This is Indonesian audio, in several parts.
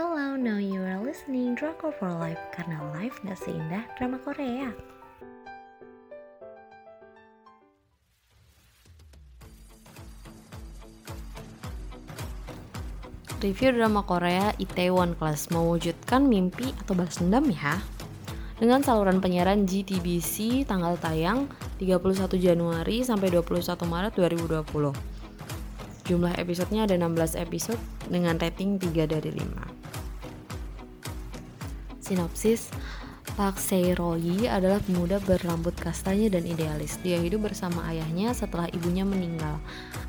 Hello, now you are listening Drama for Life karena life gak seindah drama Korea. Review drama Korea Itaewon Class mewujudkan mimpi atau balas dendam ya. Dengan saluran penyiaran GTBC tanggal tayang 31 Januari sampai 21 Maret 2020. Jumlah episodenya ada 16 episode dengan rating 3 dari 5. Sinopsis Park Se-royi adalah pemuda berambut kastanya dan idealis. Dia hidup bersama ayahnya setelah ibunya meninggal.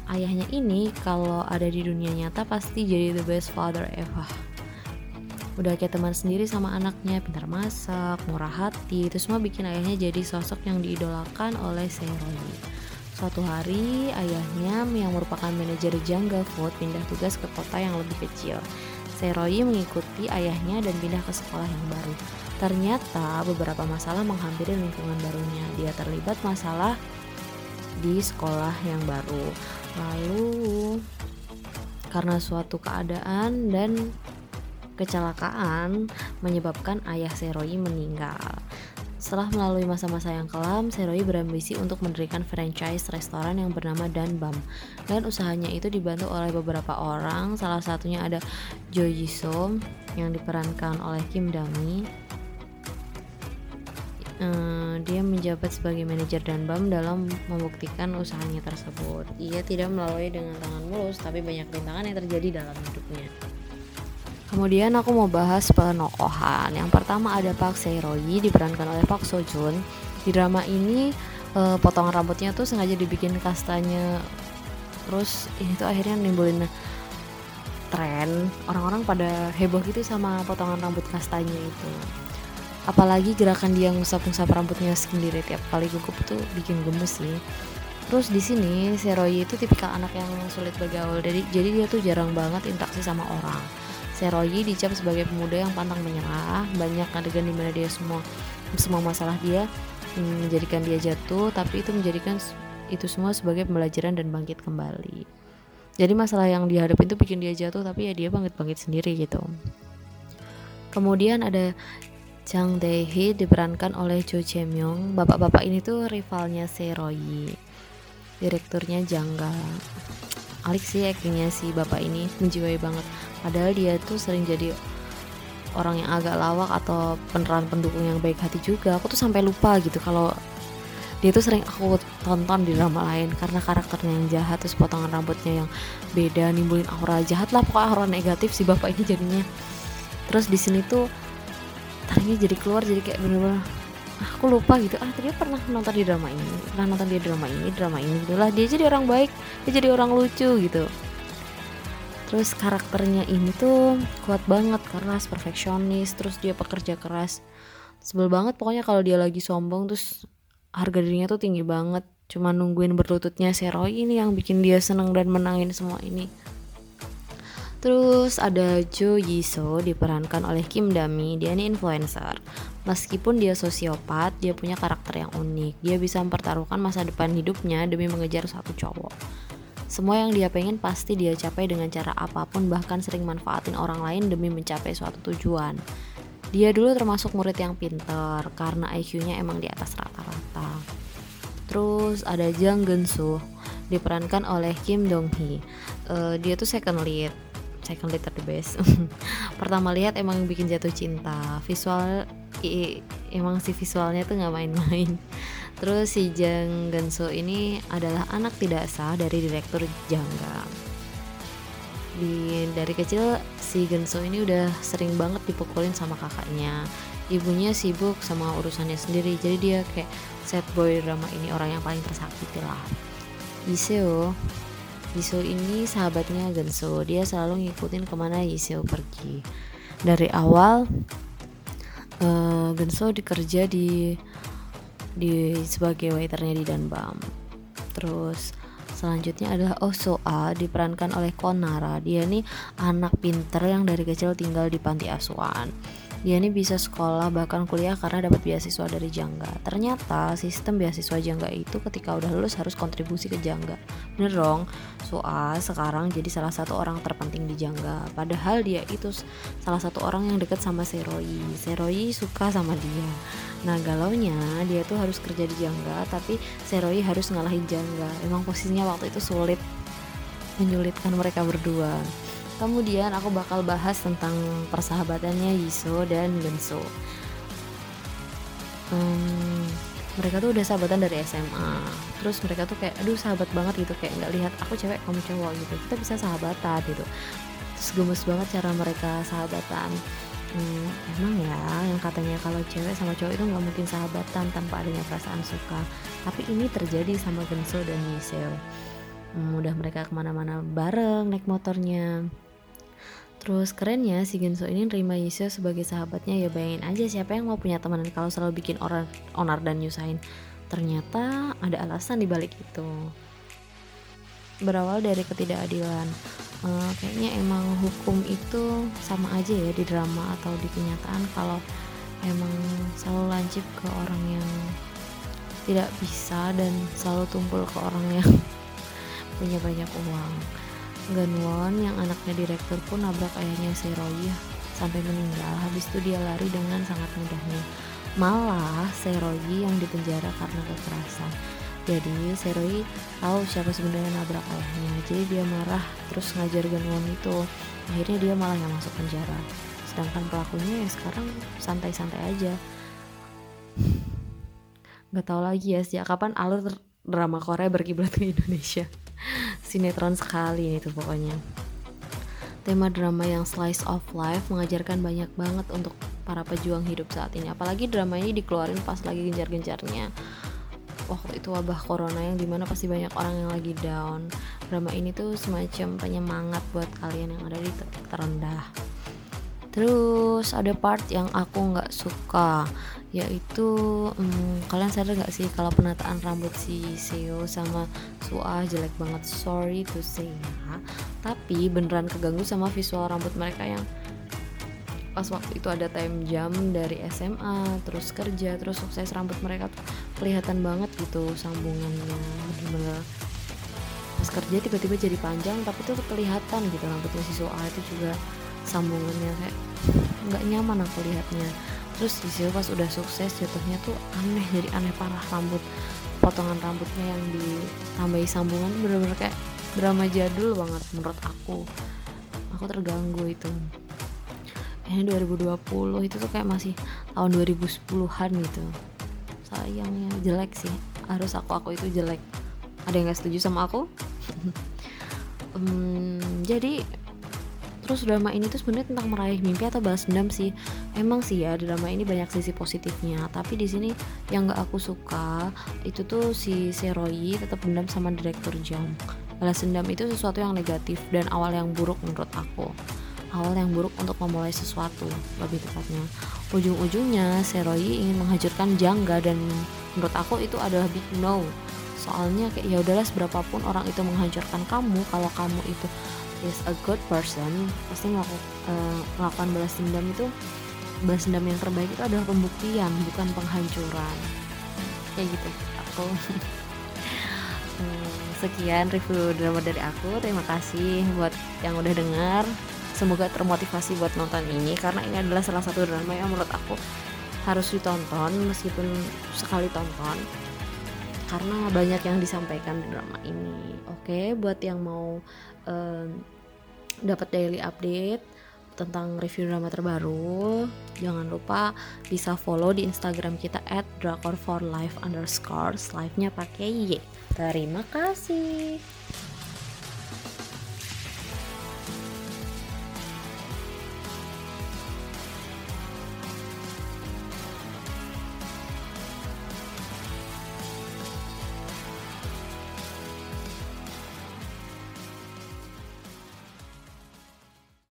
Ayahnya ini kalau ada di dunia nyata pasti jadi the best father ever. Udah kayak teman sendiri sama anaknya, pintar masak, murah hati, itu semua bikin ayahnya jadi sosok yang diidolakan oleh Se-royi. Suatu hari, ayahnya yang merupakan manajer Jangga Food pindah tugas ke kota yang lebih kecil. Seroyi mengikuti ayahnya dan pindah ke sekolah yang baru. Ternyata beberapa masalah menghampiri lingkungan barunya. Dia terlibat masalah di sekolah yang baru. Lalu karena suatu keadaan dan kecelakaan menyebabkan ayah Seroyi meninggal. Setelah melalui masa-masa yang kelam, Seroy berambisi untuk mendirikan franchise restoran yang bernama Danbam. Dan usahanya itu dibantu oleh beberapa orang, salah satunya ada Jo Jisoo yang diperankan oleh Kim Dami. Uh, dia menjabat sebagai manajer Danbam dalam membuktikan usahanya tersebut. Ia tidak melalui dengan tangan mulus, tapi banyak rintangan yang terjadi dalam hidupnya. Kemudian aku mau bahas penokohan. Yang pertama ada Park Se-royi diperankan oleh Park So Joon. Di drama ini eh, potongan rambutnya tuh sengaja dibikin kastanya. Terus ini tuh akhirnya nimbulin tren. Orang-orang pada heboh gitu sama potongan rambut kastanya itu. Apalagi gerakan dia ngusap-ngusap rambutnya sendiri tiap kali gugup tuh bikin gemes sih. Terus di sini Seroyi itu tipikal anak yang sulit bergaul. Jadi jadi dia tuh jarang banget interaksi sama orang Seroyi dicap sebagai pemuda yang pantang menyerah. Banyak adegan di mana dia semua semua masalah dia menjadikan dia jatuh, tapi itu menjadikan itu semua sebagai pembelajaran dan bangkit kembali. Jadi masalah yang dihadapi itu bikin dia jatuh, tapi ya dia bangkit-bangkit sendiri gitu. Kemudian ada Jang Dae-hee diperankan oleh Jo Jae-myung. Bapak-bapak ini tuh rivalnya Seroyi. Direkturnya Jangga. Alik sih actingnya si bapak ini menjiwai banget. Padahal dia tuh sering jadi orang yang agak lawak atau peneran pendukung yang baik hati juga. Aku tuh sampai lupa gitu kalau dia tuh sering aku tonton di drama lain karena karakternya yang jahat terus potongan rambutnya yang beda nimbulin aura jahat lah pokoknya aura negatif si bapak ini jadinya. Terus di sini tuh tadinya jadi keluar jadi kayak bener-bener aku lupa gitu. Ah dia pernah nonton di drama ini. Pernah nonton di drama ini drama ini gitulah dia jadi orang baik dia jadi orang lucu gitu. Terus karakternya ini tuh kuat banget karena perfeksionis terus dia pekerja keras. Sebel banget pokoknya kalau dia lagi sombong terus harga dirinya tuh tinggi banget. Cuma nungguin berlututnya Seroy ini yang bikin dia seneng dan menangin semua ini Terus ada Jo Yiso diperankan oleh Kim Dami. Dia ini influencer. Meskipun dia sosiopat, dia punya karakter yang unik. Dia bisa mempertaruhkan masa depan hidupnya demi mengejar satu cowok. Semua yang dia pengen pasti dia capai dengan cara apa pun, bahkan sering manfaatin orang lain demi mencapai suatu tujuan. Dia dulu termasuk murid yang pinter karena IQ-nya emang di atas rata-rata. Terus ada Jang Gensu diperankan oleh Kim Dong Hee. Uh, dia tuh second lead second letter the best. Pertama lihat emang bikin jatuh cinta. Visual i, emang si visualnya tuh nggak main-main. Terus si Jang Genso ini adalah anak tidak sah dari direktur Jangga. Di dari kecil si Genso ini udah sering banget dipukulin sama kakaknya. Ibunya sibuk sama urusannya sendiri jadi dia kayak sad boy drama ini orang yang paling tersakiti lah. Iseo Yisoo ini sahabatnya Genso. Dia selalu ngikutin ke mana Yisoo pergi. Dari awal uh, Genso dikerja di di sebagai waiternya di Danbam. Terus selanjutnya adalah Oh Soa diperankan oleh Konara. Dia nih anak pinter yang dari kecil tinggal di panti asuhan dia ini bisa sekolah bahkan kuliah karena dapat beasiswa dari Jangga. Ternyata sistem beasiswa Jangga itu ketika udah lulus harus kontribusi ke Jangga. Bener dong, Soa sekarang jadi salah satu orang terpenting di Jangga. Padahal dia itu salah satu orang yang deket sama Seroi. Seroi suka sama dia. Nah galaunya dia tuh harus kerja di Jangga tapi Seroi harus ngalahin Jangga. Emang posisinya waktu itu sulit menyulitkan mereka berdua. Kemudian aku bakal bahas tentang persahabatannya Yiso dan Genso. Hmm, mereka tuh udah sahabatan dari SMA. Terus mereka tuh kayak, aduh sahabat banget gitu, kayak nggak lihat aku cewek kamu cowok gitu. Kita bisa sahabatan gitu. Terus gemes banget cara mereka sahabatan. Hmm, emang ya yang katanya kalau cewek sama cowok itu nggak mungkin sahabatan tanpa adanya perasaan suka. Tapi ini terjadi sama Genso dan Yiseo. Hmm, udah mereka ke mana-mana bareng naik motornya Terus kerennya si Genso ini nerima Yiseo sebagai sahabatnya ya bayangin aja siapa yang mau punya teman kalau selalu bikin orang onar dan nyusahin. Ternyata ada alasan di balik itu. Berawal dari ketidakadilan. Uh, kayaknya emang hukum itu sama aja ya di drama atau di kenyataan kalau emang selalu lancip ke orang yang tidak bisa dan selalu tumpul ke orang yang punya banyak uang Ganwon yang anaknya direktur pun nabrak ayahnya Seroy sampai meninggal. Habis itu dia lari dengan sangat mudahnya. Malah Seroy yang dipenjara karena kekerasan. Jadi Seroy tahu siapa sebenarnya nabrak ayahnya. Jadi dia marah terus ngajar Ganwon itu. Akhirnya dia malah yang masuk penjara. Sedangkan pelakunya ya sekarang santai-santai aja. Gak tau lagi ya sejak kapan alur drama Korea berkiblat ke Indonesia sinetron sekali itu pokoknya. Tema drama yang slice of life mengajarkan banyak banget untuk para pejuang hidup saat ini. Apalagi drama ini dikeluarin pas lagi gencar-gencarnya waktu itu wabah corona yang di mana pasti banyak orang yang lagi down. Drama ini tuh semacam penyemangat buat kalian yang ada di terendah terus ada part yang aku nggak suka yaitu um, kalian sadar gak sih kalau penataan rambut si Seo sama Sua jelek banget? Sorry to say ya. Tapi beneran keganggu sama visual rambut mereka yang pas waktu itu ada time jam dari SMA terus kerja terus sukses rambut mereka tuh kelihatan banget gitu sambungannya. Bener-bener. Pas kerja tiba-tiba jadi panjang tapi tuh kelihatan gitu rambutnya si Sua itu juga sambungannya kayak nggak nyaman aku lihatnya. Terus di sini pas udah sukses jatuhnya tuh aneh jadi aneh parah rambut. Potongan rambutnya yang ditambahi sambungan bener-bener kayak drama jadul banget menurut aku. Aku terganggu itu. Ini 2020 itu tuh kayak masih tahun 2010-an gitu. Sayangnya jelek sih. Harus aku aku itu jelek. Ada yang gak setuju sama aku? Um, jadi terus drama ini tuh sebenarnya tentang meraih mimpi atau balas dendam sih. Emang sih ya drama ini banyak sisi positifnya. Tapi di sini yang gak aku suka itu tuh si Seroyi tetap dendam sama direktur Jang balas dendam itu sesuatu yang negatif dan awal yang buruk menurut aku. Awal yang buruk untuk memulai sesuatu lebih tepatnya. Ujung-ujungnya Seroyi ingin menghancurkan Jangga dan menurut aku itu adalah big no. Soalnya kayak ya udahlah seberapapun orang itu menghancurkan kamu kalau kamu itu is a good person pasti melakukan, uh, melakukan balas dendam itu balas dendam yang terbaik itu adalah pembuktian bukan penghancuran. Kayak gitu. Aku. Hmm, sekian review drama dari aku. Terima kasih buat yang udah dengar. Semoga termotivasi buat nonton ini karena ini adalah salah satu drama yang menurut aku harus ditonton meskipun sekali tonton karena banyak yang disampaikan di drama ini. Oke buat yang mau um, dapat daily update tentang review drama terbaru jangan lupa bisa follow di instagram kita at drakor for life underscore live nya pakai y. Terima kasih